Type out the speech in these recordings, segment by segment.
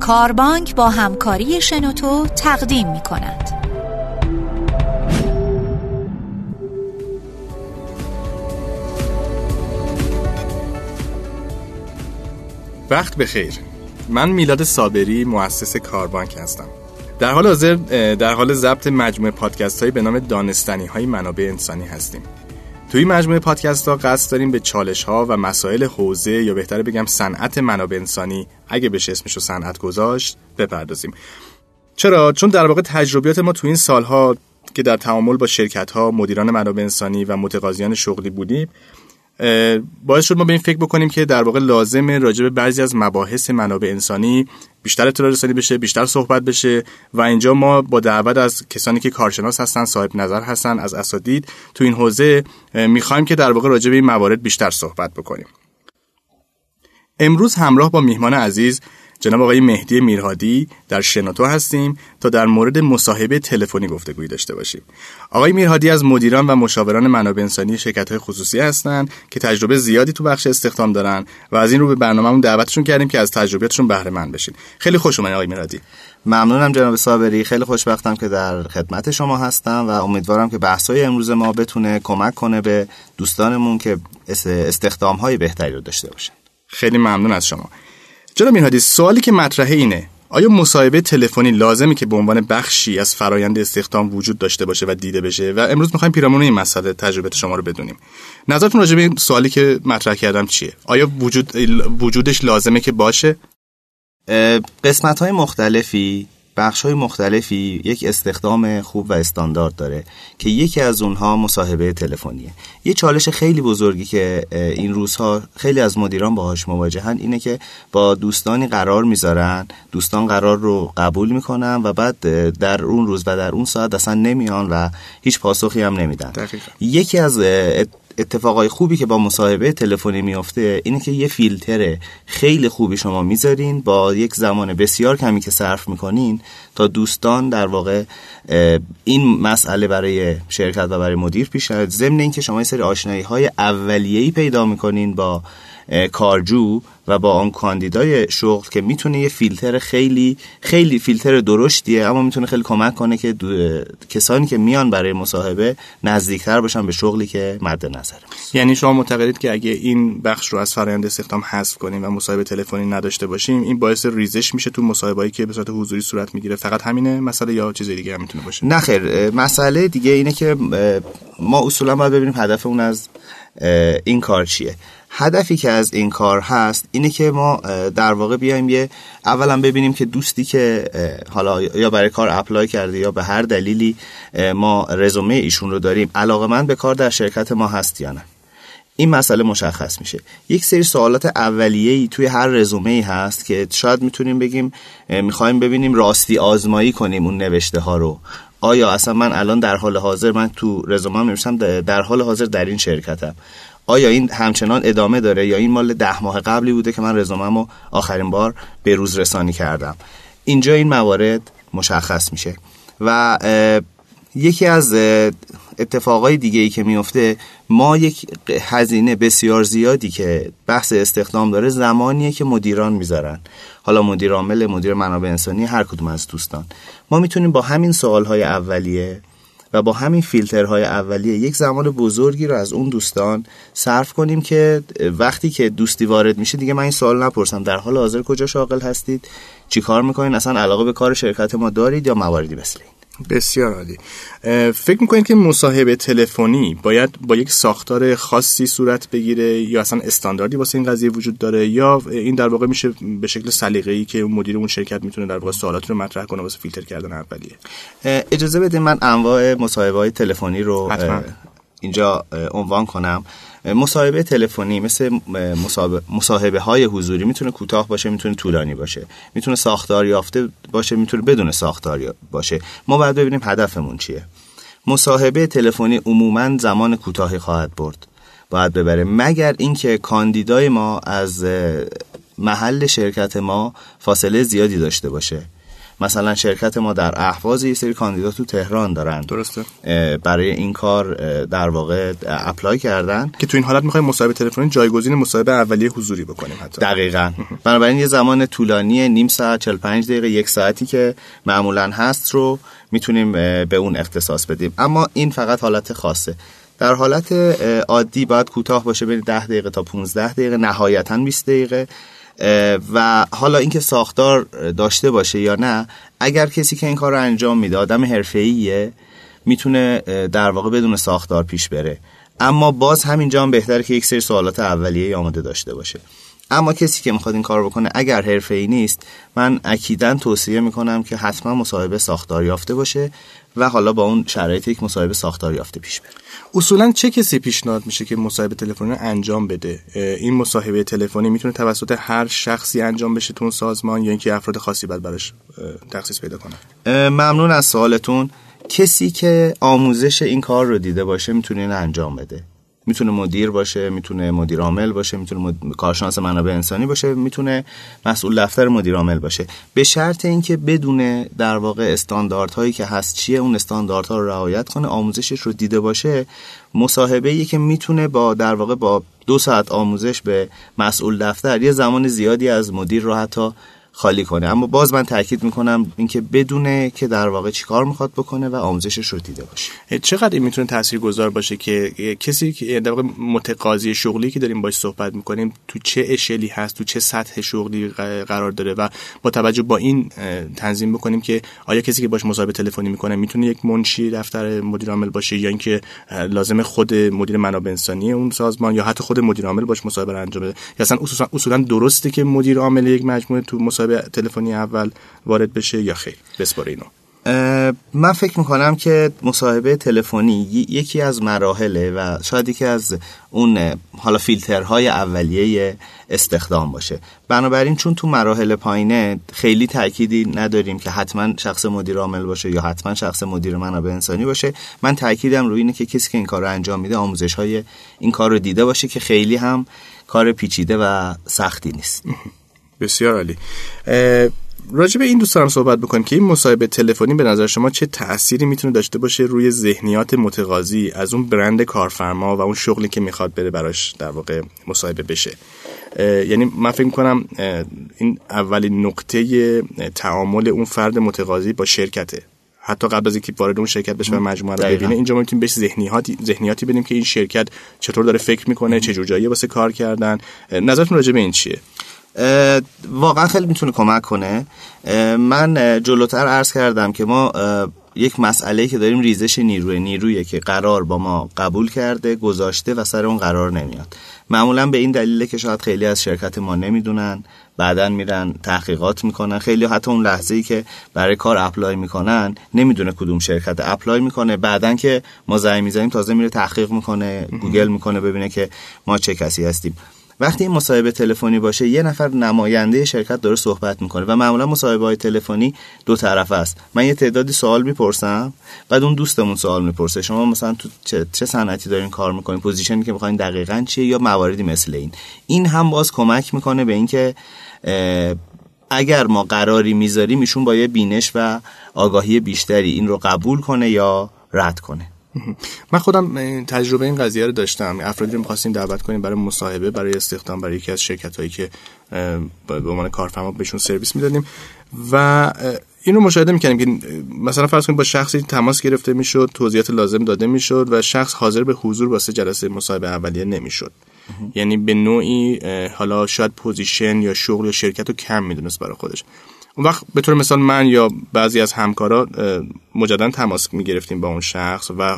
کاربانک با همکاری شنوتو تقدیم می کند. وقت بخیر. من میلاد صابری مؤسس کاربانک هستم. در حال حاضر در حال ضبط مجموعه پادکست هایی به نام دانستنی های منابع انسانی هستیم. توی مجموعه پادکست ها قصد داریم به چالش ها و مسائل حوزه یا بهتره بگم صنعت منابع انسانی اگه بشه اسمش رو صنعت گذاشت بپردازیم. چرا؟ چون در واقع تجربیات ما تو این سالها که در تعامل با شرکت ها مدیران منابع انسانی و متقاضیان شغلی بودیم باعث شد ما به این فکر بکنیم که در واقع لازمه راجع به بعضی از مباحث منابع انسانی بیشتر اطلاع رسانی بشه بیشتر صحبت بشه و اینجا ما با دعوت از کسانی که کارشناس هستن صاحب نظر هستن از اساتید تو این حوزه می‌خوایم که در واقع راجع به این موارد بیشتر صحبت بکنیم. امروز همراه با میهمان عزیز جناب آقای مهدی میرهادی در شنوتو هستیم تا در مورد مصاحبه تلفنی گفتگویی داشته باشیم. آقای میرهادی از مدیران و مشاوران منابع انسانی شرکت‌های خصوصی هستند که تجربه زیادی تو بخش استخدام دارن و از این رو به برنامه‌مون دعوتشون کردیم که از تجربیاتشون بهره مند بشین. خیلی خوش اومدید آقای میرهادی. ممنونم جناب صابری خیلی خوشبختم که در خدمت شما هستم و امیدوارم که بحث‌های امروز ما بتونه کمک کنه به دوستانمون که استخدام‌های بهتری رو داشته باشن. خیلی ممنون از شما. جناب میرهادی سوالی که مطرحه اینه. آیا مصاحبه تلفنی لازمی که به عنوان بخشی از فرایند استخدام وجود داشته باشه و دیده بشه؟ و امروز می‌خوایم پیرامون این مسئله تجربه شما رو بدونیم. نظرتون راجع به این سوالی که مطرح کردم چیه؟ آیا وجود وجودش لازمه که باشه؟ قسمت های مختلفی. بخش های مختلفی یک استخدام خوب و استاندارد داره که یکی از اونها مصاحبه تلفنیه. یه چالش خیلی بزرگی که این روزها خیلی از مدیران باهاش مواجهن اینه که با دوستانی قرار می‌ذارن دوستان قرار رو قبول می‌کنن و بعد در اون روز و در اون ساعت اصلا نمیان و هیچ پاسخی هم نمیدن. یکی از اتفاقای خوبی که با مصاحبه تلفنی میافته اینه که یه فیلتر خیلی خوبی شما می‌ذارین با یک زمان بسیار کمی که صرف می‌کنین تا دوستان در واقع این مسئله برای شرکت و برای مدیر پیش ضمن اینکه شما یه سری آشنایی های اولیه‌ای پیدا می‌کنین با کارجو و با آن کاندیدای شغل که می‌تونه یه فیلتر خیلی خیلی فیلتر درشتیه اما می‌تونه خیلی کمک کنه که کسانی که میان برای مصاحبه نزدیکتر باشن به شغلی که مد نظره یعنی شما معتقدید که اگه این بخش رو از فرآیند استخدام حذف کنیم و مصاحبه تلفنی نداشته باشیم این باعث ریزش میشه تو مصاحبه‌ای که به صورت حضوری صورت می‌گیره. فقط همینه مسئله یا چیز دیگه هم می‌تونه باشه؟ نه خیر. مسئله دیگه اینه که ما اصولا باید ببینیم هدف اون از این کار چیه. هدفی که از این کار هست اینه که ما در واقع بیایم یه اولا ببینیم که دوستی که حالا یا برای کار اپلای کرده یا به هر دلیلی ما رزومه ایشون رو داریم علاقه من به کار در شرکت ما هست یا نه. این مسئله مشخص میشه. یک سری سوالات اولیه ای توی هر رزومه ای هست که شاید می‌تونیم بگیم می‌خوایم ببینیم راستی آزمایی کنیم اون نوشته ها رو. آیا اصلا من الان در حال حاضر من تو رزومه نوشتم در حال حاضر در این شرکتم. آیا این همچنان ادامه داره یا این مال ده ماه قبلی بوده که من رزومم آخرین بار به روز رسانی کردم؟ اینجا این موارد مشخص میشه و یکی از اتفاقای دیگه ای که میفته ما یک هزینه بسیار زیادی که بحث استخدام داره زمانیه که مدیران می‌ذارن. حالا مدیر عامل مدیر منابع انسانی هر کدوم از دوستان. ما می‌تونیم با همین سوالهای اولیه و با همین فیلترهای اولیه یک زمان بزرگی رو از اون دوستان صرف کنیم که وقتی که دوستی وارد میشه دیگه من این سوال نپرسم. در حال حاضر کجا شاغل هستید؟ چی کار می‌کنین؟ اصلا علاقه به کار شرکت ما دارید یا مواردی مثل این؟ بسیار عالی. فکر می‌کنید که مصاحبه تلفنی باید با یک ساختار خاصی صورت بگیره یا اصلا استانداردی واسه این قضیه وجود داره یا این در واقع میشه به شکل سلیقه‌ای که مدیر اون شرکت می‌تونه در واقع سوالات رو مطرح کنه واسه فیلتر کردن اولیه؟ اجازه بدید من انواع مصاحبه های تلفنی رو اینجا عنوان کنم. مصاحبه تلفنی مثل مصاحبه های حضوری می‌تونه کوتاه باشه می‌تونه طولانی باشه. می‌تونه ساختار یافته باشه می‌تونه بدون ساختار باشه. ما باید ببینیم هدفمون چیه. مصاحبه تلفنی عموما زمان کوتاهی خواهد برد. باید ببره مگر اینکه کاندیدای ما از محل شرکت ما فاصله زیادی داشته باشه. مثلا شرکت ما در اهواز یه سری کاندیدات تو تهران دارن. درسته. برای این کار در واقع اپلای کردن. که تو این حالت می‌خوایم مصاحبه تلفنی جایگزین مصاحبه اولیه حضوری بکنیم حتی. دقیقا. بنابراین یه زمان طولانی نیم ساعت 45 دقیقه یک ساعتی که معمولا هست رو می‌تونیم به اون اختصاص بدیم. اما این فقط حالت خاصه. در حالت عادی باید کوتاه باشه بین 10 دقیقه تا 15 دقیقه نهایتا 20 دقیقه. و حالا اینکه ساختار داشته باشه یا نه اگر کسی که این کار رو انجام میده آدم حرفه‌ایه می‌تونه در واقع بدون ساختار پیش بره. اما باز همینجا هم بهتره که یک سری سوالات اولیه آماده داشته باشه. اما کسی که می‌خواد این کار بکنه اگر حرفه ای نیست من اکیدا توصیه می‌کنم که حتما مصاحبه ساختار یافته باشه و حالا با اون شرایط یک مصاحبه ساختار یافته پیش بره. اصولا چه کسی پیشنهاد میشه که مصاحبه تلفنی انجام بده؟ این مصاحبه تلفنی می‌تونه توسط هر شخصی انجام بشه تو سازمان یا اینکه افراد خاصی بعد براش تخصیص پیدا کنن ممنون از سوالتون. کسی که آموزش این کار رو دیده باشه می‌تونه این انجام بده. می‌تونه مدیر باشه می‌تونه مدیر عامل باشه می‌تونه مد... کارشناس منابع انسانی باشه می‌تونه مسئول دفتر مدیر عامل باشه. به شرط اینکه بدون در واقع استانداردهایی که هست چیه اون استانداردها رو رعایت کنه آموزشش رو دیده باشه مصاحبه ای که می‌تونه با در واقع با دو ساعت آموزش به مسئول دفتر یه زمان زیادی از مدیر رو حتی خالی کنه. اما باز من تاکید می‌کنم اینکه بدونه که در واقع چیکار می‌خواد بکنه و آموزشش رو دیده باشه. چقدر این می‌تونه تاثیرگذار باشه که کسی که در واقع متقاضی شغلی که داریم باش صحبت می‌کنیم تو چه اشلی هست تو چه سطح شغلی قرار داره و با توجه با این تنظیم بکنیم که آیا کسی که باش مصاحبه تلفنی می‌کنه می‌تونه یک منشی دفتر مدیر عامل باشه یا اینکه لازم خود مدیر منابع انسانی اون سازمان یا حتی خود مدیر عامل باش مصاحبه انجام بده؟ یا اصلا اصولا درسته که مدیر عامل یک مجموعه تو مصاحبه تلفنی اول وارد بشه یا خیر؟ بسپاره اینو. من فکر می‌کنم که مصاحبه تلفنی یکی از مراحله و شاید یکی از اون حالا فیلترهای اولیه استخدام باشه. بنابراین چون تو مراحل پایینه خیلی تأکیدی نداریم که حتما شخص مدیر عامل باشه یا حتما شخص مدیر منابع انسانی باشه من تأکیدم روی اینه که کسی که این کار رو انجام میده آموزش های این کار رو دیده باشه که خیلی هم کار پیچیده و سختی نیست. بسیار عالی. راجع به این دوست دارم صحبت بکنیم که این مصاحبه تلفنی به نظر شما چه تأثیری می‌تونه داشته باشه روی ذهنیات متقاضی از اون برند کارفرما و اون شغلی که می‌خواد بره براش در واقع مصاحبه بشه؟ یعنی من فکر کنم این اولین نقطه تعامل اون فرد متقاضی با شرکته. حتی قبل از اینکه وارد اون شرکت بشه و مجموعه رو ببینه اینجا ما می‌تونیم بهش ذهنیاتی ذهنیاتی بدیم که این شرکت چطور داره فکر می‌کنه چه جور جایی واسه کار کردن. نظرتون راجع به این چیه؟ واقعا خیلی می‌تونه کمک کنه. من جلوتر عرض کردم که ما یک مسئله که داریم ریزش نیروی نیرویی که قرار با ما قبول کرده گذاشته و سر اون قرار نمیاد. معمولا به این دلیله که شاید خیلی از شرکت ما نمی‌دونن بعدا میرن تحقیقات می‌کنن. خیلی حتی اون لحظه ای که برای کار apply می‌کنن نمی‌دونه کدوم شرکت apply می‌کنه. بعدا که ما زنگ می‌زنیم تازه میره تحقیق می‌کنه گوگل می‌کنه ببینه که ما چه کسی هستیم. وقتی این مصاحبه تلفنی باشه یه نفر نماینده شرکت داره صحبت می‌کنه و معمولا مصاحبه های تلفنی دو طرفه است. من یه تعدادی سوال می‌پرسم بعد اون دوستمون سوال می‌پرسه. شما مثلا تو چه, چه صنعتی دارین کار می‌کنین؟ position ی که می‌خواین دقیقا چیه یا مواردی مثل این؟ این هم باز کمک می‌کنه به اینکه اگر ما قراری می‌ذاریم ایشون با یه بینش و آگاهی بیشتری این رو قبول کنه یا رد کنه. من خودم تجربه این قضیه رو داشتم. افرادی رو می‌خواستیم دعوت کنیم برای مصاحبه برای استخدام برای یکی از شرکت هایی که به عنوان کارفرما بهشون سرویس می‌دادیم. و این رو مشاهده می‌کنیم که مثلا فرض کنیم با شخصی تماس گرفته می‌شد توضیحات لازم داده می‌شد و شخص حاضر به حضور واسه جلسه مصاحبه اولیه نمی‌شد. یعنی به نوعی حالا شاید position یا شغل یا شرکت رو کم می‌دونست برای خودش. اون وقت به طور مثال من یا بعضی از همکارا مجددا تماس می‌گرفتیم با اون شخص و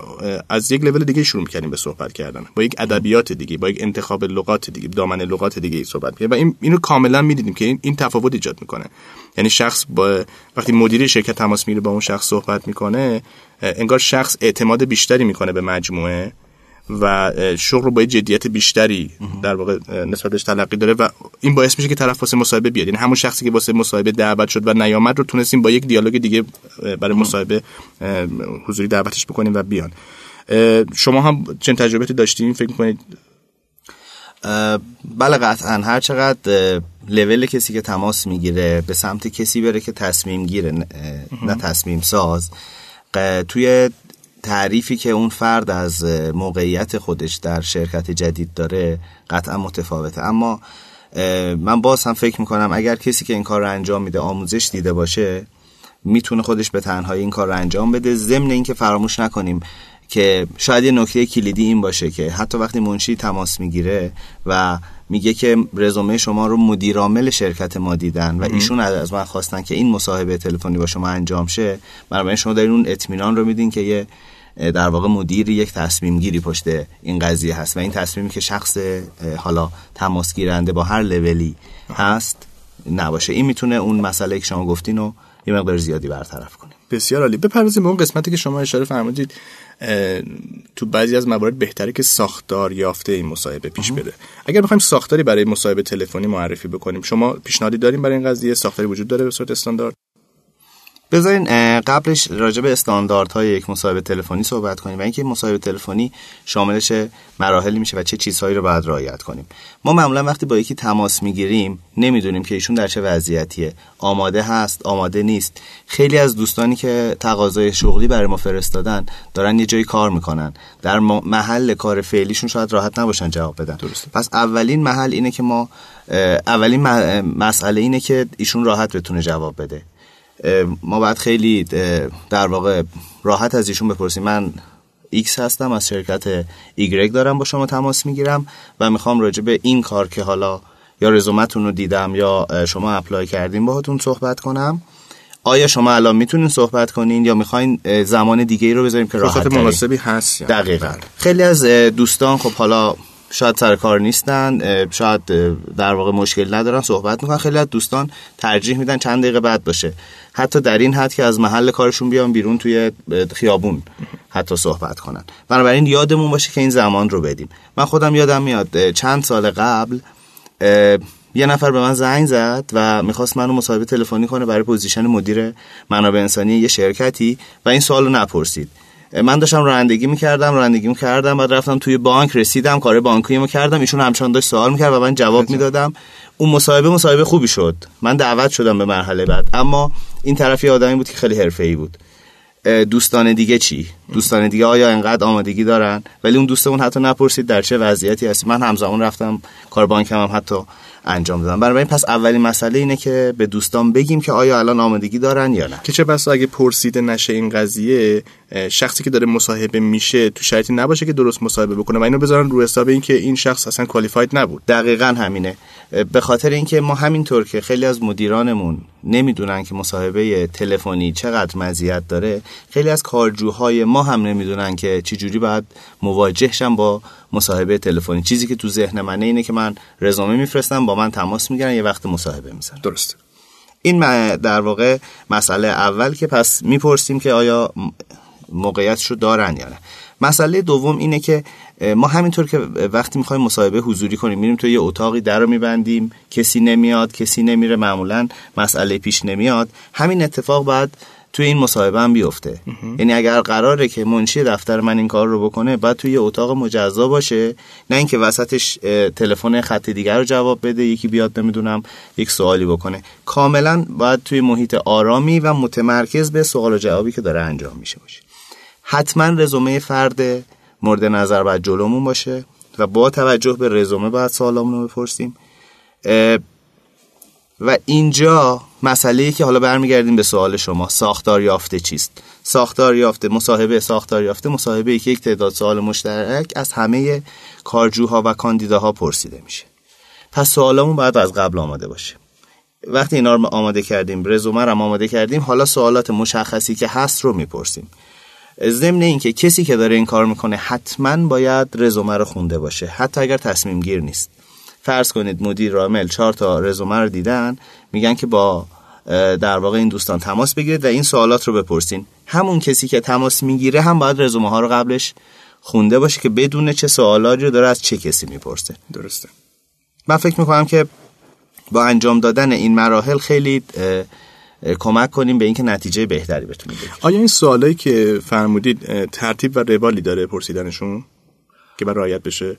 از یک لول دیگه شروع می‌کردیم به صحبت کردن. با یک ادبیات دیگه با یک انتخاب لغات دیگه دامنه لغات دیگه صحبت می‌کردیم. و این اینو کاملا می‌دیدیم که این, این تفاوت ایجاد می‌کنه. یعنی شخص با وقتی مدیر شرکت تماس می‌گیره با اون شخص صحبت می‌کنه انگار شخص اعتماد بیشتری می‌کنه به مجموعه. و شغل رو با جدیت بیشتری در واقع نسبتش تلقی داره و این باعث میشه که طرف واسه مصاحبه بیاد. یعنی همون شخصی که واسه مصاحبه دعوت شد و نیامد رو تونستیم با یک دیالوگ دیگه برای مصاحبه حضوری دعوتش بکنیم و بیان. شما هم چند تجربه داشتین؟ فکر می‌کنید؟ بله قطعا. هر چقدر لول کسی که تماس می‌گیره به سمت کسی بره که تصمیم گیره نه تصمیم ساز توی تعریفی که اون فرد از موقعیت خودش در شرکت جدید داره قطعا متفاوته. اما من باز هم فکر می‌کنم اگر کسی که این کار رو انجام میده آموزش دیده باشه می‌تونه خودش به تنهایی این کار رو انجام بده ضمن اینکه فراموش نکنیم که شاید یه نکته کلیدی این باشه که حتی وقتی منشی تماس می‌گیره و میگه که رزومه شما رو مدیرعامل شرکت ما دیدن و ایشون از من خواستن که این مصاحبه تلفنی با شما انجام شه بنابراین شما دارین اون اطمینان رو میدین که یه در واقع مدیر یک تصمیم گیری پشت این قضیه هست و این تصمیمی که شخص حالا تماس گیرنده با هر لولی هست نباشه. این می‌تونه اون مسئله که شما گفتین رو یه مقدار زیادی برطرف کنه. بسیار عالی. بپردازیم به اون قسمتی که شما اشاره فرمودید. تو بعضی از موارد بهتره که ساختار یافته این مصاحبه پیش بره. اگر بخوایم ساختاری برای مصاحبه تلفنی معرفی بکنیم شما پیشنهادی داریم برای این قضیه؟ ساختاری وجود داره به صورت استاندارد؟ بذارین قبلش راجع به استانداردهای یک مصاحبه تلفنی صحبت کنیم و اینکه مصاحبه تلفنی شاملش مراحلی میشه و چه چیزهایی رو باید رعایت کنیم. ما معمولا وقتی با یکی تماس می‌گیریم نمی‌دونیم که ایشون در چه وضعیتیه. آماده هست آماده نیست. خیلی از دوستانی که تقاضای شغلی برای ما فرستادن دارن یه جایی کار می‌کنن. در محل کار فعلیشون شاید راحت نباشن جواب بدن. درسته. پس اولین محل اینه که ما اولین مسئله اینه که ایشون راحت بتونه جواب بده. ما باید خیلی در واقع راحت از ایشون بپرسیم. من ایکس هستم از شرکت ایگرگ دارم با شما تماس می‌گیرم و می‌خوام راجع به این کار که حالا یا رزومتون رو دیدم یا شما apply کردیم باهاتون صحبت کنم. آیا شما الان می‌تونین صحبت کنین یا می‌خواین زمان دیگه ای رو بذاریم که راحت مناسبی هست. دقیقا. خیلی از دوستان خب حالا شاید سر کار نیستن شاید در واقع مشکل ندارن صحبت می‌کنن. خیلی از دوستان ترجیح میدن چند دقیقه بعد باشه. حتی در این حد که از محل کارشون بیان بیرون توی خیابون حتی صحبت کنن. بنابراین یادمون باشه که این زمان رو بدیم. من خودم یادم میاد چند سال قبل یه نفر به من زنگ زد و می‌خواست منو مصاحبه تلفنی کنه برای position مدیر منابع انسانی یه شرکتی و این سوالو نپرسید. من داشتم رانندگی می‌کردم رانندگی می‌کردم بعد رفتم توی بانک رسیدم کار بانکی کردم ایشون همچنان داشت سوال می‌کرد و من جواب می‌دادم. اون مصاحبه مصاحبه خوبی شد. من دعوت شدم به مرحله بعد. اما این طرفی آدمی بود که خیلی حرفه‌ای بود. دوستان دیگه چی؟ دوستان دیگه آیا انقدر آمادگی دارن؟ ولی اون دوستمون حتی نپرسید در چه وضعیتی هست من همزمان رفتم کار بانکم هم حتی انجام دادم. بنابراین پس اولین مسئله اینه که به دوستان بگیم که آیا الان آمادگی دارن یا نه. که چه بس اگه پرسیده نشه این قضیه شخصی که داره مصاحبه میشه تو شرایطی نباشه که درست مصاحبه بکنه و اینو بذارن رو حساب اینکه این شخص اصلا کوالیفاید نبود. دقیقا همینه. به خاطر اینکه ما همینطور که خیلی از مدیرانمون نمی‌دونن که مصاحبه تلفنی چقدر مزیت داره خیلی از کارجوهای ما هم نمی‌دونن که چجوری باید مواجهشن با مصاحبه تلفنی. چیزی که تو ذهن منه اینه که من رزومه میفرستم با من تماس می‌گیرن یه وقت مصاحبه می‌زنن. درسته این در واقع مسئله اول که پس می‌پرسیم که آیا موقعیتش رو دارن یا نه. مسئله دوم اینه که ما همینطور که وقتی می‌خوایم مصاحبه حضوری کنیم میریم تو یه اتاقی در رو میبندیم کسی نمیاد کسی نمیره معمولا مسئله پیش نمیاد. همین اتفاق بعد توی این مصاحبه هم بیفته. یعنی اگر قراره که منشی دفتر من این کار رو بکنه بعد توی اتاق مجزا باشه. نه اینکه وسطش تلفن خط دیگر رو جواب بده یکی بیاد نمی‌دونم یک سوالی بکنه. کاملا باید توی محیط آرامی و متمرکز به سوال و جوابی که داره انجام میشه باشه. حتما رزومه فرد مورد نظر باید جلومون باشه و با توجه به رزومه باید سوالامون رو بپرسیم و اینجا مسئله که حالا برمیگردیم به سوال شما ساختار یافته چیست؟ ساختار یافته مصاحبه ساختار یافته مصاحبه که یک تعداد سوال مشترک از همه کارجوها و کاندیداها پرسیده میشه. پس سوالمون باید از قبل آماده باشه. وقتی اینا رو آماده کردیم رزومه رو آماده کردیم حالا سوالات مشخصی که هست رو می‌پرسیم. ضمن اینکه کسی که داره این کار می‌کنه حتما باید رزومه رو خونده باشه حتی اگر تصمیم گیر نیست. فرض کنید مدیر رامل چهار تا رزومه رو دیدن میگن که با در واقع این دوستان تماس بگیرید و این سوالات رو بپرسین. همون کسی که تماس می‌گیره هم باید رزومه ها رو قبلش خونده باشه که بدون چه سوالاتی رو داره از چه کسی می‌پرسه. درسته. من فکر می‌کنم که با انجام دادن این مراحل خیلی کمک کنیم به اینکه نتیجه بهتری بتونیم بگیریم. آیا این سوالایی که فرمودید ترتیب و روالی داره پرسیدنشون که بر رعایت بشه؟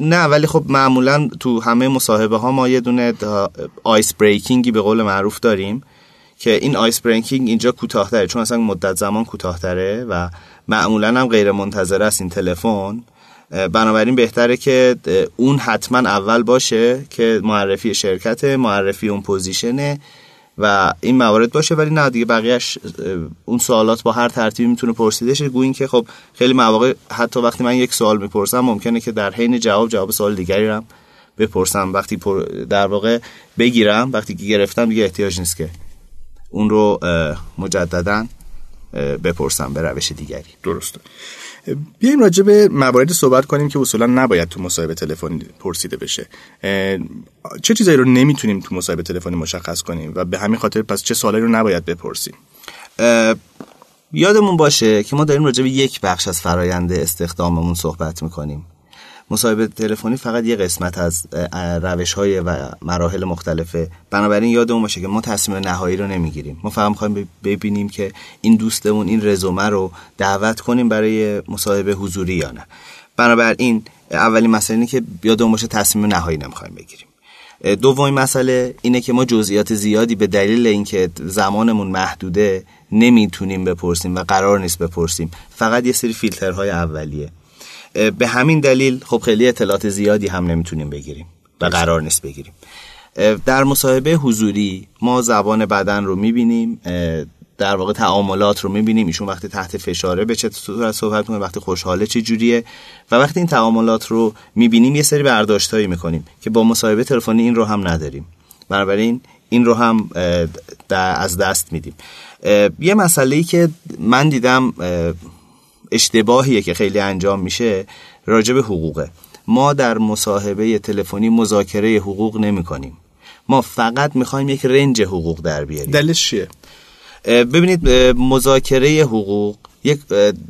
نه ولی خب معمولا تو همه مصاحبه ها ما یه دونه آیس بریکینگی به قول معروف داریم که این آیس بریکینگ اینجا کوتاهتره چون اصلا مدت زمان کوتاهتره و معمولا هم غیر منتظر است این تلفن. بنابراین بهتره که اون حتما اول باشه که معرفی شرکت معرفی اون پوزیشنه. و این موارد باشه ولی نه دیگه بقیهش اون سوالات با هر ترتیبی می‌تونه پرسیده شه گوین که خب خیلی مواقع حتی وقتی من یک سوال می‌پرسم ممکنه که در حین جواب جواب سوال دیگری رو بپرسم. وقتی در واقع بگیرم وقتی که گرفتم دیگه احتیاج نیست که اون رو مجددا بپرسم به روش دیگری. درسته. بیایم راجع به مواردی صحبت کنیم که اصولا نباید تو مصاحبه تلفنی پرسیده بشه. چه چیزایی رو نمی‌تونیم تو مصاحبه تلفنی مشخص کنیم و به همین خاطر پس چه سوالایی رو نباید بپرسیم؟ یادمون باشه که ما داریم راجع به یک بخش از فرایند استخداممون صحبت می‌کنیم. مصاحبه تلفنی فقط یه قسمت از روش های و مراحل مختلفه بنابراین یادمون باشه که ما تصمیم نهایی رو نمی‌گیریم. ما فقط می‌خوایم ببینیم که این دوستمون این رزومه رو دعوت کنیم برای مصاحبه حضوری یا نه. بنابراین اولین مسئله اینه که یادمون باشه تصمیم نهایی نمی‌خوایم بگیریم. دومین مسئله اینه که ما جزئیات زیادی به دلیل اینکه زمانمون محدوده نمی‌تونیم بپرسیم و قرار نیست بپرسیم. فقط یه سری فیلترهای اولیه. به همین دلیل خب خیلی اطلاعات زیادی هم نمی‌تونیم بگیریم و قرار نیست بگیریم. در مصاحبه حضوری ما زبان بدن رو می‌بینیم در واقع تعاملات رو می‌بینیم. ایشون وقتی تحت فشاره به چه صورت صحبت می‌کنه وقتی خوشحاله چه جوریه. و وقتی این تعاملات رو می‌بینیم یه سری برداشتایی می‌کنیم که با مصاحبه تلفنی این رو هم نداریم. بنابراین این رو هم از دست میدیم. یه مسئله ای که من دیدم اشتباهیه که خیلی انجام میشه راجع به حقوقه. ما در مصاحبه تلفنی مذاکره حقوق نمی کنیم. ما فقط می‌خوایم یک رنج حقوق در بیاریم. دلش چیه؟ ببینید مذاکره حقوق یک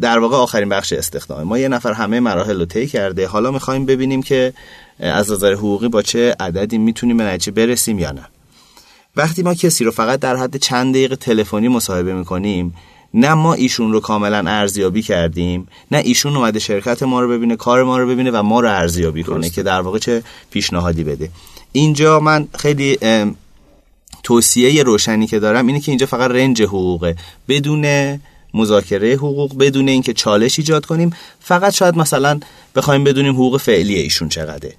در واقع آخرین بخش استخدام ما یه نفر همه مراحل رو طی کرده. حالا می‌خوایم ببینیم که از نظر حقوقی با چه عددی می‌تونیم به نتیجه برسیم یا نه. وقتی ما کسی رو فقط در حد چند دقیقه تلفنی مصاحبه می‌کنیم نه ما ایشون رو کاملا ارزیابی کردیم نه ایشون اومده شرکت ما رو ببینه کار ما رو ببینه و ما رو ارزیابی کنه که در واقع چه پیشنهادی بده. اینجا من خیلی توصیه روشنی که دارم اینه که اینجا فقط رنج حقوقه. بدون مذاکره حقوق بدون اینکه چالش ایجاد کنیم فقط شاید مثلا بخوایم بدونیم حقوق فعلی ایشون چقدره.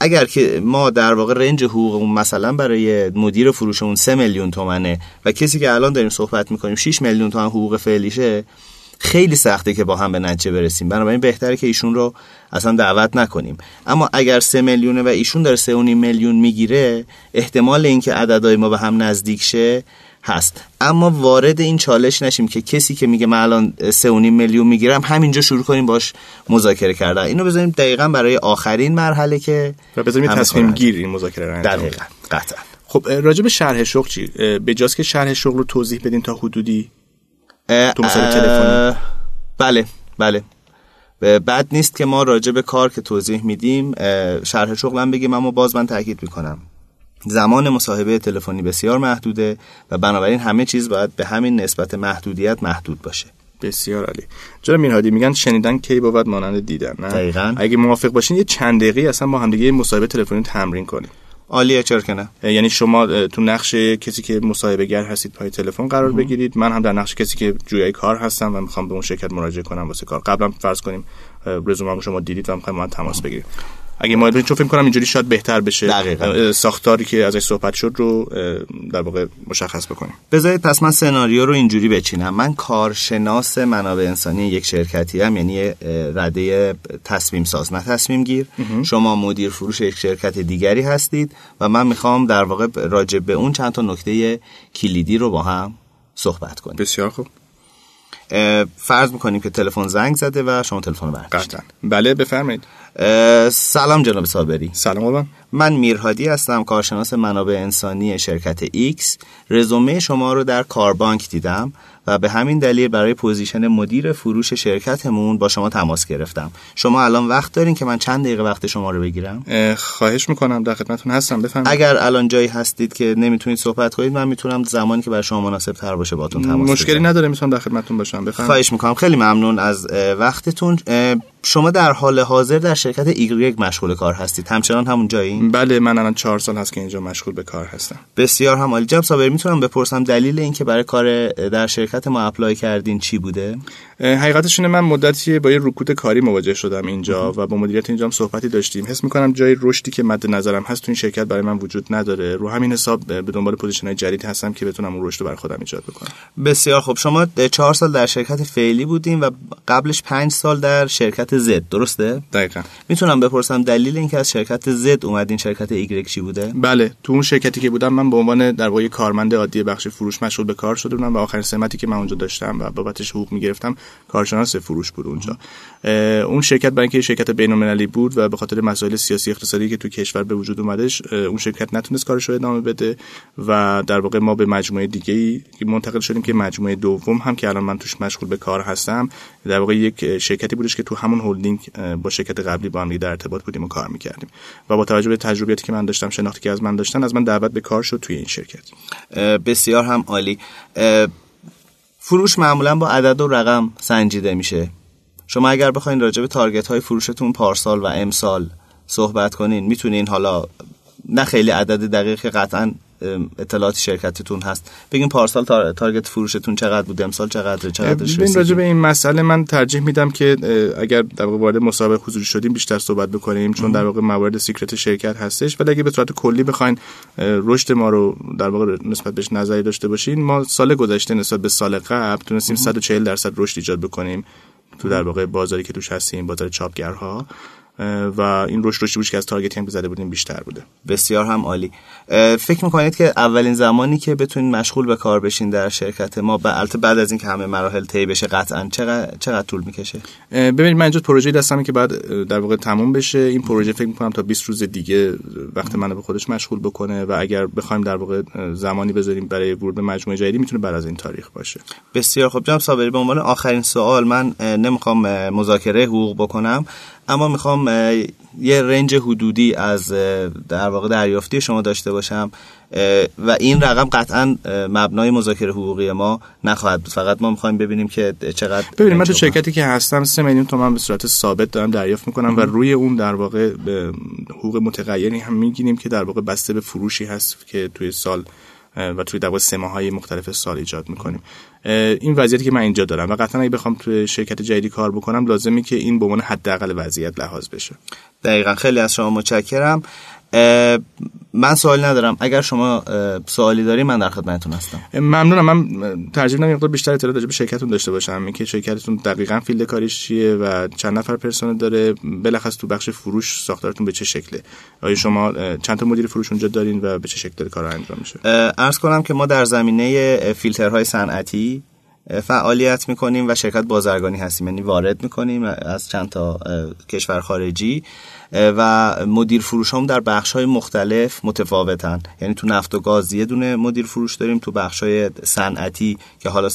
اگر که ما در واقع رنج حقوقمون مثلا برای مدیر فروشمون 3 میلیون تومنه و کسی که الان داریم صحبت می‌کنیم 6 میلیون تومن حقوق فعلیشه خیلی سخته که با هم به نتیجه برسیم. بنابراین بهتره که ایشون رو اصلا دعوت نکنیم. اما اگر 3 میلیونه و ایشون داره 3.5 میلیون می‌گیره احتمال اینکه عددهای ما به هم نزدیک شه هست. اما وارد این چالش نشیم که کسی که میگه من الان 3.5 میلیون می‌گیرم همینجا شروع کنیم باش مذاکره کردن. اینو بذاریم دقیقا برای آخرین مرحله که و بذاریم تصمیم گیر این مذاکره رو دقیقا قطعا. خب راجع به شرح شغل چی؟ به جاست که شرح شغل رو توضیح بدین تا حدودی؟ تو تلفنی. بله بله. بعد نیست که ما راجع به کار که توضیح میدیم شرح شغل هم بگیم اما باز من تاکید می‌کنم. زمان مصاحبه تلفنی بسیار محدوده و بنابراین همه چیز باید به همین نسبت محدودیت محدود باشه. بسیار عالی. جناب میرهادی میگن شنیدن کی بود مانند دیدن نه؟ دقیقاً. اگه موافق باشین یه چند دقیقه اصلا با هم دیگه مصاحبه تلفنی تمرین کنیم. عالیه چرا که نه؟ یعنی شما تو نقش کسی که مصاحبه گر هستید پای تلفن قرار بگیرید. من هم در نقش کسی که جویای کار هستم و می‌خوام به اون شرکت مراجعه کنم واسه کار. قبلا فرض کنیم رزومه شما دیدید و می‌خوایم ما تماس بگیریم. اگه ما چون فکر کنم اینجوری شاید بهتر بشه. دقیقا. ساختاری که ازش صحبت شد رو در واقع مشخص بکنیم. بذارید پس من سناریو رو اینجوری بچینم. من کارشناس منابع انسانی یک شرکتی هم یعنی رده تصمیم ساز نه تصمیم گیر. شما مدیر فروش یک شرکت دیگری هستید و من می‌خوام در واقع راجع به اون چند تا نکته کلیدی رو با هم صحبت کنیم. بسیار خوب. فرض می‌کنیم که تلفن زنگ زده و شما تلفن رو بله بفرمایید. سلام جناب صابری. سلام قربان من میرهادی هستم کارشناس منابع انسانی شرکت ایکس. رزومه شما رو در کاربانک دیدم و به همین دلیل برای position مدیر فروش شرکتمون با شما تماس گرفتم. شما الان وقت دارین که من چند دقیقه وقت شما رو بگیرم؟ خواهش می‌کنم در خدمتتون هستم. بفرمایید. اگر الان جایی هستید که نمی‌تونید صحبت کنید من می‌تونم زمانی که برای شما مناسب تر باشه باتون تماس مشکلی نداره می‌تونم در خدمتتون باشم. بفرمایید. خواهش می‌کنم. خیلی ممنون از وقتتون. شما در حال حاضر در شرکت ایگریگ مشغول کار هستید. همچنان همون جایی بله من الان چهار سال هست که اینجا مشغول به کار هستم. بسیار هم عالی. جناب صابری می‌تونم بپرسم دلیل اینکه برای کار در شرکت ما apply کردین چی بوده؟ حقیقتش اینه من مدتی با یه رکود کاری مواجه شدم اینجا و با مدیریت اینجا هم صحبتی داشتیم. حس می‌کنم جای رشدی که مد نظرم هست تو این شرکت برای من وجود نداره. رو همین حساب به دنبال position جدید هستم که بتونم اون رشد رو برای خودم ایجاد بکنم. بسیار خب شما چهار سال در شرکت فعلی بودیم و قبلش پنج سال در شرکت زد درسته؟ دقیقا. می‌تونم بپرسم دلیل اینکه از شرکت زد اومدین شرکت ایگرگ چی بوده؟ بله تو اون شرکتی که بودم من به عنوان در واقع کارمند عادی بخش فروش مشغول به کار شده بودم و آخرین سمتی که من اونجا داشتم و بابتش حقوق می‌گرفتم کارشناس فروش بود اونجا. اون شرکت برای اینکه شرکت بین‌المللی بود و به خاطر مسائل سیاسی اقتصادی که تو کشور به وجود اومدش اون شرکت نتونست کارش رو ادامه بده و در واقع ما به مجموعه دیگه ای منتقل شدیم که مجموعه دوم هم که الان من توش مشغول به کار هستم در واقع یک شرکتی بودش که تو همون هلدینگ با شرکت قبلی با هم در ارتباط بودیم و کار می‌کردیم. و با توجه به تجربیاتی که من داشتم شناختی که از من داشتن از من دعوت به کار شد توی این شرکت. بسیار هم عالی. فروش معمولا با عدد و رقم سنجیده میشه. شما اگر بخواین راجع به تارگت های فروشتون پارسال و امسال صحبت کنین می‌تونین حالا نه خیلی عدد دقیق قطعا اطلاعات شرکتتون هست. بگین پارسال تارگت فروشتون چقدر بود امسال چقدر چقدر ببین راجع به این مسئله من ترجیح میدم که اگر در واقع وارد مصاحبه حضوری شدیم بیشتر صحبت بکنیم چون در واقع موارد secret شرکت هستش. ولی اگه به صورت کلی بخواین رشد ما رو در واقع نسبت بهش نظری داشته باشین ما سال گذشته نسبت به سال قبل تونستیم 140 درصد رشد ایجاد بکنیم تو در واقع بازاری که توش هستیم بازار چاپگرها. و این رشد رشدی بود که از target ی هم زده بودیم بیشتر بوده. بسیار هم عالی. فکر می‌کنید که اولین زمانی که بتونید مشغول به کار بشین در شرکت ما البته بعد از اینکه همه مراحل طی بشه قطعا چقدر چقدر طول می‌کشه؟ ببینید من اینجا پروژه دستم که بعد در واقع تموم بشه. این پروژه فکر می‌کنم تا 20 روز دیگه وقت منو به خودش مشغول بکنه و اگر بخوایم در واقع زمانی بذاریم برای ورود به مجموعه جدیدی می‌تونه بعد از این تاریخ باشه. بسیار خب جناب صابری به عنوان آخرین سوال من نمی‌خوام مذاکره حقوق بکنم. اما می‌خوام یه رنج حدودی از در واقع دریافتی شما داشته باشم. و این رقم قطعا مبنای مذاکره حقوقی ما نخواهد بود. فقط ما می‌خوایم ببینیم که چقدر ببینیم من تو شرکتی که هستم 3 میلیون تومان به صورت ثابت دارم دریافت می‌کنم و روی اون در واقع حقوق متغیری هم می‌گیریم که در واقع بسته به فروشی هست که توی سال و توی در سه های مختلف سال ایجاد می‌کنیم. این وضعیتی که من اینجا دارم و قطعا اگه بخوام توی شرکت جدیدی کار بکنم لازمی که این به عنوان حداقل وضعیت لحاظ بشه. دقیقا. خیلی از شما متشکرم. من سوالی ندارم. اگر شما سوالی داری من در خدمتتون هستم. ممنونم. من ترجیح میدم مقدار بیشتر اطلاعات راجع به شرکتتون داشته باشم. اینکه شرکتتون دقیقا field کاریش چیه و چند نفر پرسنل داره. بالاخص تو بخش فروش ساختارتون به چه شکله؟ آیا شما چند تا مدیر فروش اونجا دارین و به چه شکل داره کار انجام میشه؟ عرض کنم که ما در زمینه فیلترهای صنعتی فعالیت می‌کنیم و شرکت بازرگانی هستیم. یعنی وارد می‌کنیم از چند تا کشور خارجی و مدیر فروش هم در بخش های مختلف متفاوتن. یعنی تو نفت و گاز یه دونه مدیر فروش داریم تو بخش های صنعتی که حالا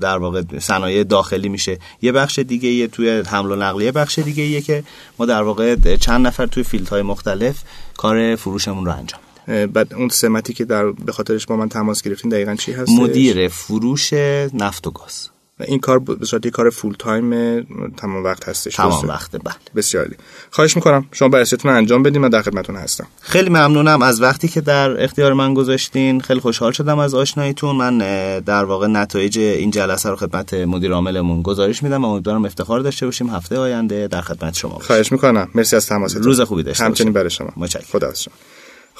در واقع صنایع داخلی میشه. یه بخش دیگه یه توی حمل و نقلیه بخش دیگه یه که ما در واقع چند نفر توی field های مختلف کار فروشمون رو انجام بعد اون سمتی که در به خاطرش با من تماس گرفتین دقیقا چی هست؟ مدیر فروش نفت و گاز. این کار به صورت کار full time تمام وقت هستش. تمام وقته بله. بسیار عالی. خواهش می‌کنم شما بررسیتون انجام بدین من در خدمتتون هستم. خیلی ممنونم از وقتی که در اختیار من گذاشتین. خیلی خوشحال شدم از آشناییتون. من در واقع نتایج این جلسه رو خدمت مدیر عاملمون گزارش میدم. و امیدوارم افتخار داشته باشیم. هفته آینده در خدمت شما باشیم. خواهش می‌کنم. مرسی از تماستون. روز خوبی داشته همچنین برای شما. متشکرم. خدا شما.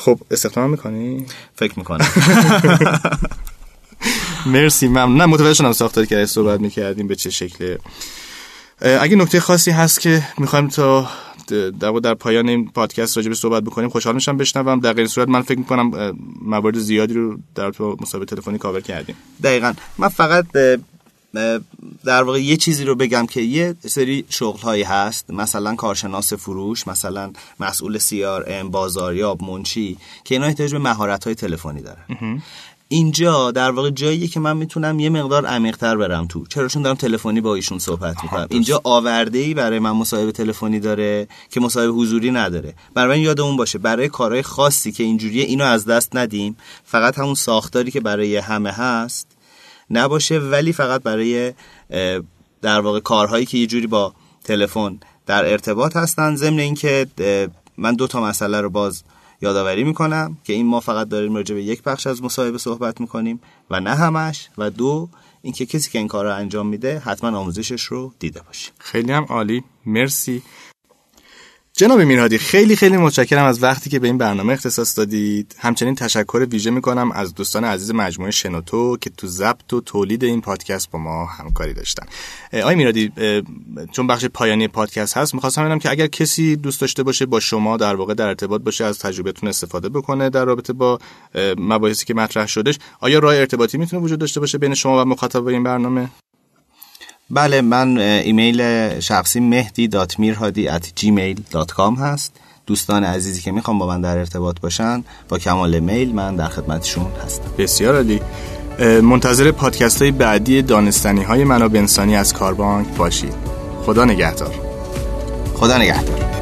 خب استخدام می‌کنی؟ فکر می‌کنم. مرسی ممنون. نه متوجه شدم ساختاری که صحبت می‌کردیم به چه شکله. اگه نکته خاصی هست که می‌خوایم تا در, در پایان این پادکست راجع به صحبت بکنیم خوشحال میشم بشنوم. در غیر صورت من فکر می‌کنم موارد زیادی رو در تو مسابقه تلفنی کاور کردیم. دقیقا. من فقط در واقع یه چیزی رو بگم که یه سری شغل هایی هست. مثلا کارشناس فروش مثلا مسئول سی ام بازاریاب منچی که اینا احتیاج به مهارت های تلفنی دارن. اینجا در واقع جاییه که من می‌تونم یه مقدار عمیق‌تر برم تو. چرا چون دارم تلفنی با ایشون صحبت می‌کنم. اینجا آورده ای برای من مصاحبه تلفنی داره که مصاحبه حضوری نداره. برای من یادمون باشه. برای کارهای خاصی که اینجوریه اینو از دست ندیم. فقط همون ساختاری که برای همه هست. نباشه ولی فقط برای در واقع کارهایی که یه جوری با تلفن در ارتباط هستن. ضمن اینکه من دو تا مسئله رو باز یادآوری می‌کنم که این ما فقط داریم راجع به یک بخش از مصاحبه صحبت می‌کنیم و نه همش. و دو اینکه کسی که این کار رو انجام میده حتما آموزشش رو دیده باشه. خیلی هم عالی. مرسی. جناب میرهادی خیلی خیلی متشکرم از وقتی که به این برنامه اختصاص دادید. همچنین تشکر ویژه می‌کنم از دوستان عزیز مجموعه شنوتو که تو ضبط و تولید این پادکست با ما همکاری داشتن. آقای میرادی چون بخش پایانی پادکست هست می‌خواستم ببینم که اگر کسی دوست داشته باشه با شما در واقع در ارتباط باشه از تجربتون استفاده بکنه در رابطه با مباحثی که مطرح شدش آیا راه ارتباطی می‌تونه وجود داشته باشه بین شما و مخاطب این برنامه؟ بله من ایمیل شخصی مهدی دات میرهادی at gmail.com هست. دوستان عزیزی که می‌خوام با من در ارتباط باشن با کمال میل من در خدمتشون هستم. بسیار عالی. منتظر پادکست های بعدی دانستنی های منابع انسانی از کاربانک باشید. خدا نگهدار. خدا نگهدار.